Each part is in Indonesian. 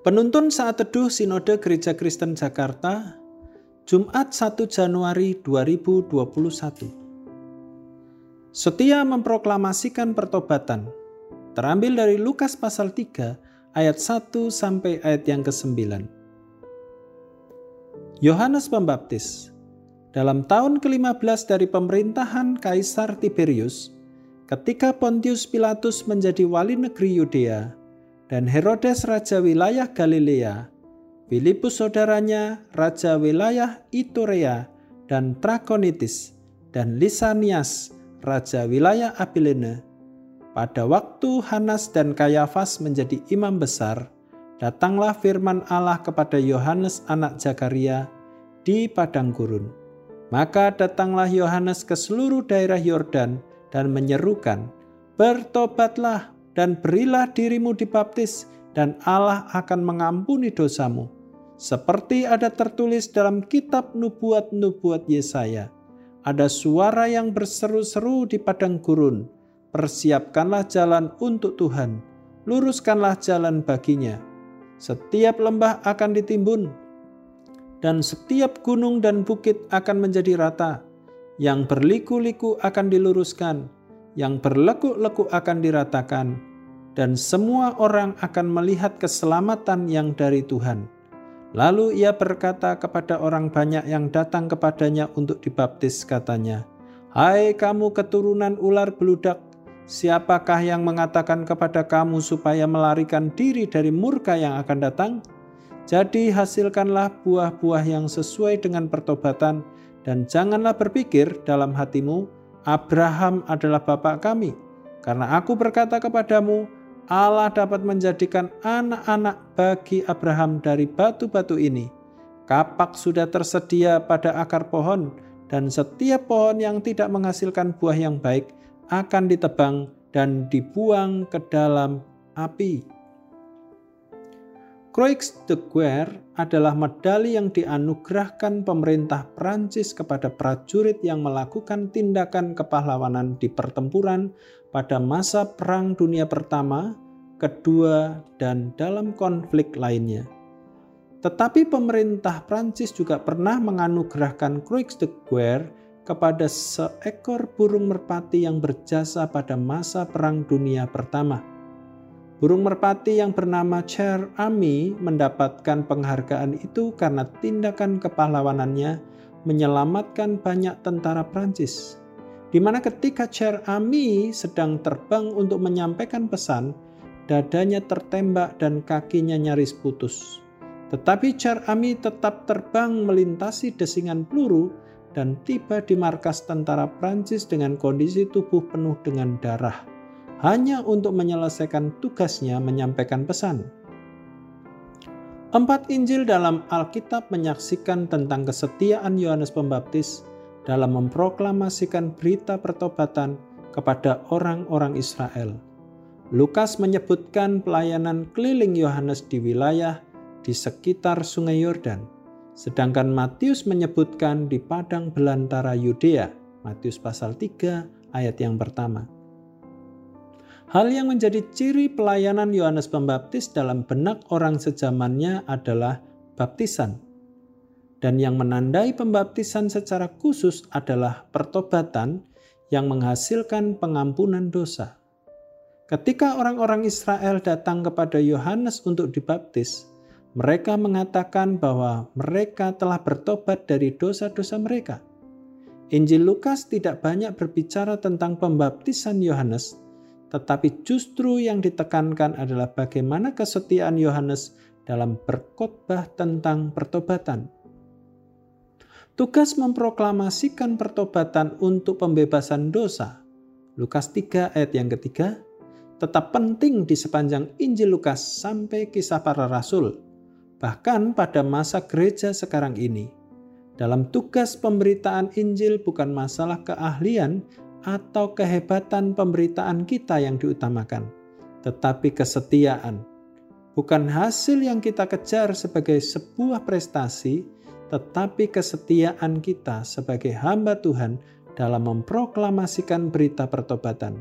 Penuntun saat teduh Sinode Gereja Kristen Jakarta, Jumat 1 Januari 2021. Setia memproklamasikan pertobatan. Terambil dari Lukas pasal 3 ayat 1 sampai ayat yang ke-9. Yohanes Pembaptis dalam tahun ke-15 dari pemerintahan Kaisar Tiberius, ketika Pontius Pilatus menjadi wali negeri Yudea, dan Herodes raja wilayah Galilea, Filipus saudaranya raja wilayah Iturea dan Trakonitis, dan Lisanias raja wilayah Abilene. Pada waktu Hanas dan Kayafas menjadi imam besar, datanglah firman Allah kepada Yohanes anak Zakaria di padang gurun. Maka datanglah Yohanes ke seluruh daerah Yordan dan menyerukan, "Bertobatlah, dan berilah dirimu dibaptis dan Allah akan mengampuni dosamu. Seperti ada tertulis dalam kitab nubuat-nubuat Yesaya. Ada suara yang berseru-seru di padang gurun. Persiapkanlah jalan untuk Tuhan. Luruskanlah jalan baginya. Setiap lembah akan ditimbun. Dan setiap gunung dan bukit akan menjadi rata. Yang berliku-liku akan diluruskan yang berlekuk-lekuk akan diratakan, dan semua orang akan melihat keselamatan yang dari Tuhan. Lalu ia berkata kepada orang banyak yang datang kepadanya untuk dibaptis, katanya, "Hai kamu keturunan ular beludak, siapakah yang mengatakan kepada kamu supaya melarikan diri dari murka yang akan datang? Jadi hasilkanlah buah-buah yang sesuai dengan pertobatan, dan janganlah berpikir dalam hatimu, Abraham adalah bapak kami. Karena aku berkata kepadamu, Allah dapat menjadikan anak-anak bagi Abraham dari batu-batu ini. Kapak sudah tersedia pada akar pohon, dan setiap pohon yang tidak menghasilkan buah yang baik akan ditebang dan dibuang ke dalam api. Croix de Guerre adalah medali yang dianugerahkan pemerintah Prancis kepada prajurit yang melakukan tindakan kepahlawanan di pertempuran pada masa Perang Dunia Pertama, Kedua, dan dalam konflik lainnya. Tetapi pemerintah Prancis juga pernah menganugerahkan Croix de Guerre kepada seekor burung merpati yang berjasa pada masa Perang Dunia Pertama. Burung merpati yang bernama Cher Ami mendapatkan penghargaan itu karena tindakan kepahlawanannya menyelamatkan banyak tentara Prancis. Di mana ketika Cher Ami sedang terbang untuk menyampaikan pesan, dadanya tertembak dan kakinya nyaris putus. Tetapi Cher Ami tetap terbang melintasi desingan peluru dan tiba di markas tentara Prancis dengan kondisi tubuh penuh dengan darah hanya untuk menyelesaikan tugasnya menyampaikan pesan. Empat Injil dalam Alkitab menyaksikan tentang kesetiaan Yohanes Pembaptis dalam memproklamasikan berita pertobatan kepada orang-orang Israel. Lukas menyebutkan pelayanan keliling Yohanes di wilayah di sekitar Sungai Yordan, sedangkan Matius menyebutkan di padang belantara Yudea. Matius pasal 3 ayat yang pertama. Hal yang menjadi ciri pelayanan Yohanes Pembaptis dalam benak orang sejamannya adalah baptisan. Dan yang menandai pembaptisan secara khusus adalah pertobatan yang menghasilkan pengampunan dosa. Ketika orang-orang Israel datang kepada Yohanes untuk dibaptis, mereka mengatakan bahwa mereka telah bertobat dari dosa-dosa mereka. Injil Lukas tidak banyak berbicara tentang pembaptisan Yohanes, tetapi justru yang ditekankan adalah bagaimana kesetiaan Yohanes dalam berkhotbah tentang pertobatan. Tugas memproklamasikan pertobatan untuk pembebasan dosa, Lukas 3 ayat yang ketiga, tetap penting di sepanjang Injil Lukas sampai kisah para rasul, bahkan pada masa gereja sekarang ini. Dalam tugas pemberitaan Injil bukan masalah keahlian atau kehebatan pemberitaan kita yang diutamakan, tetapi kesetiaan. Bukan hasil yang kita kejar sebagai sebuah prestasi, tetapi kesetiaan kita sebagai hamba Tuhan dalam memproklamasikan berita pertobatan.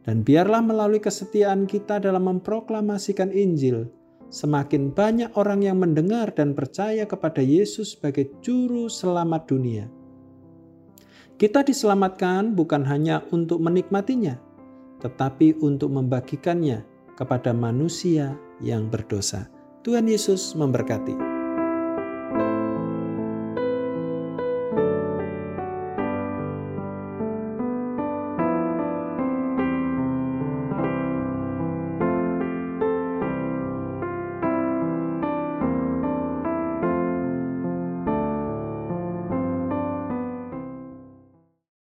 Dan biarlah melalui kesetiaan kita dalam memproklamasikan Injil, semakin banyak orang yang mendengar dan percaya kepada Yesus sebagai Juru Selamat dunia. Kita diselamatkan bukan hanya untuk menikmatinya, tetapi untuk membagikannya kepada manusia yang berdosa. Tuhan Yesus memberkati.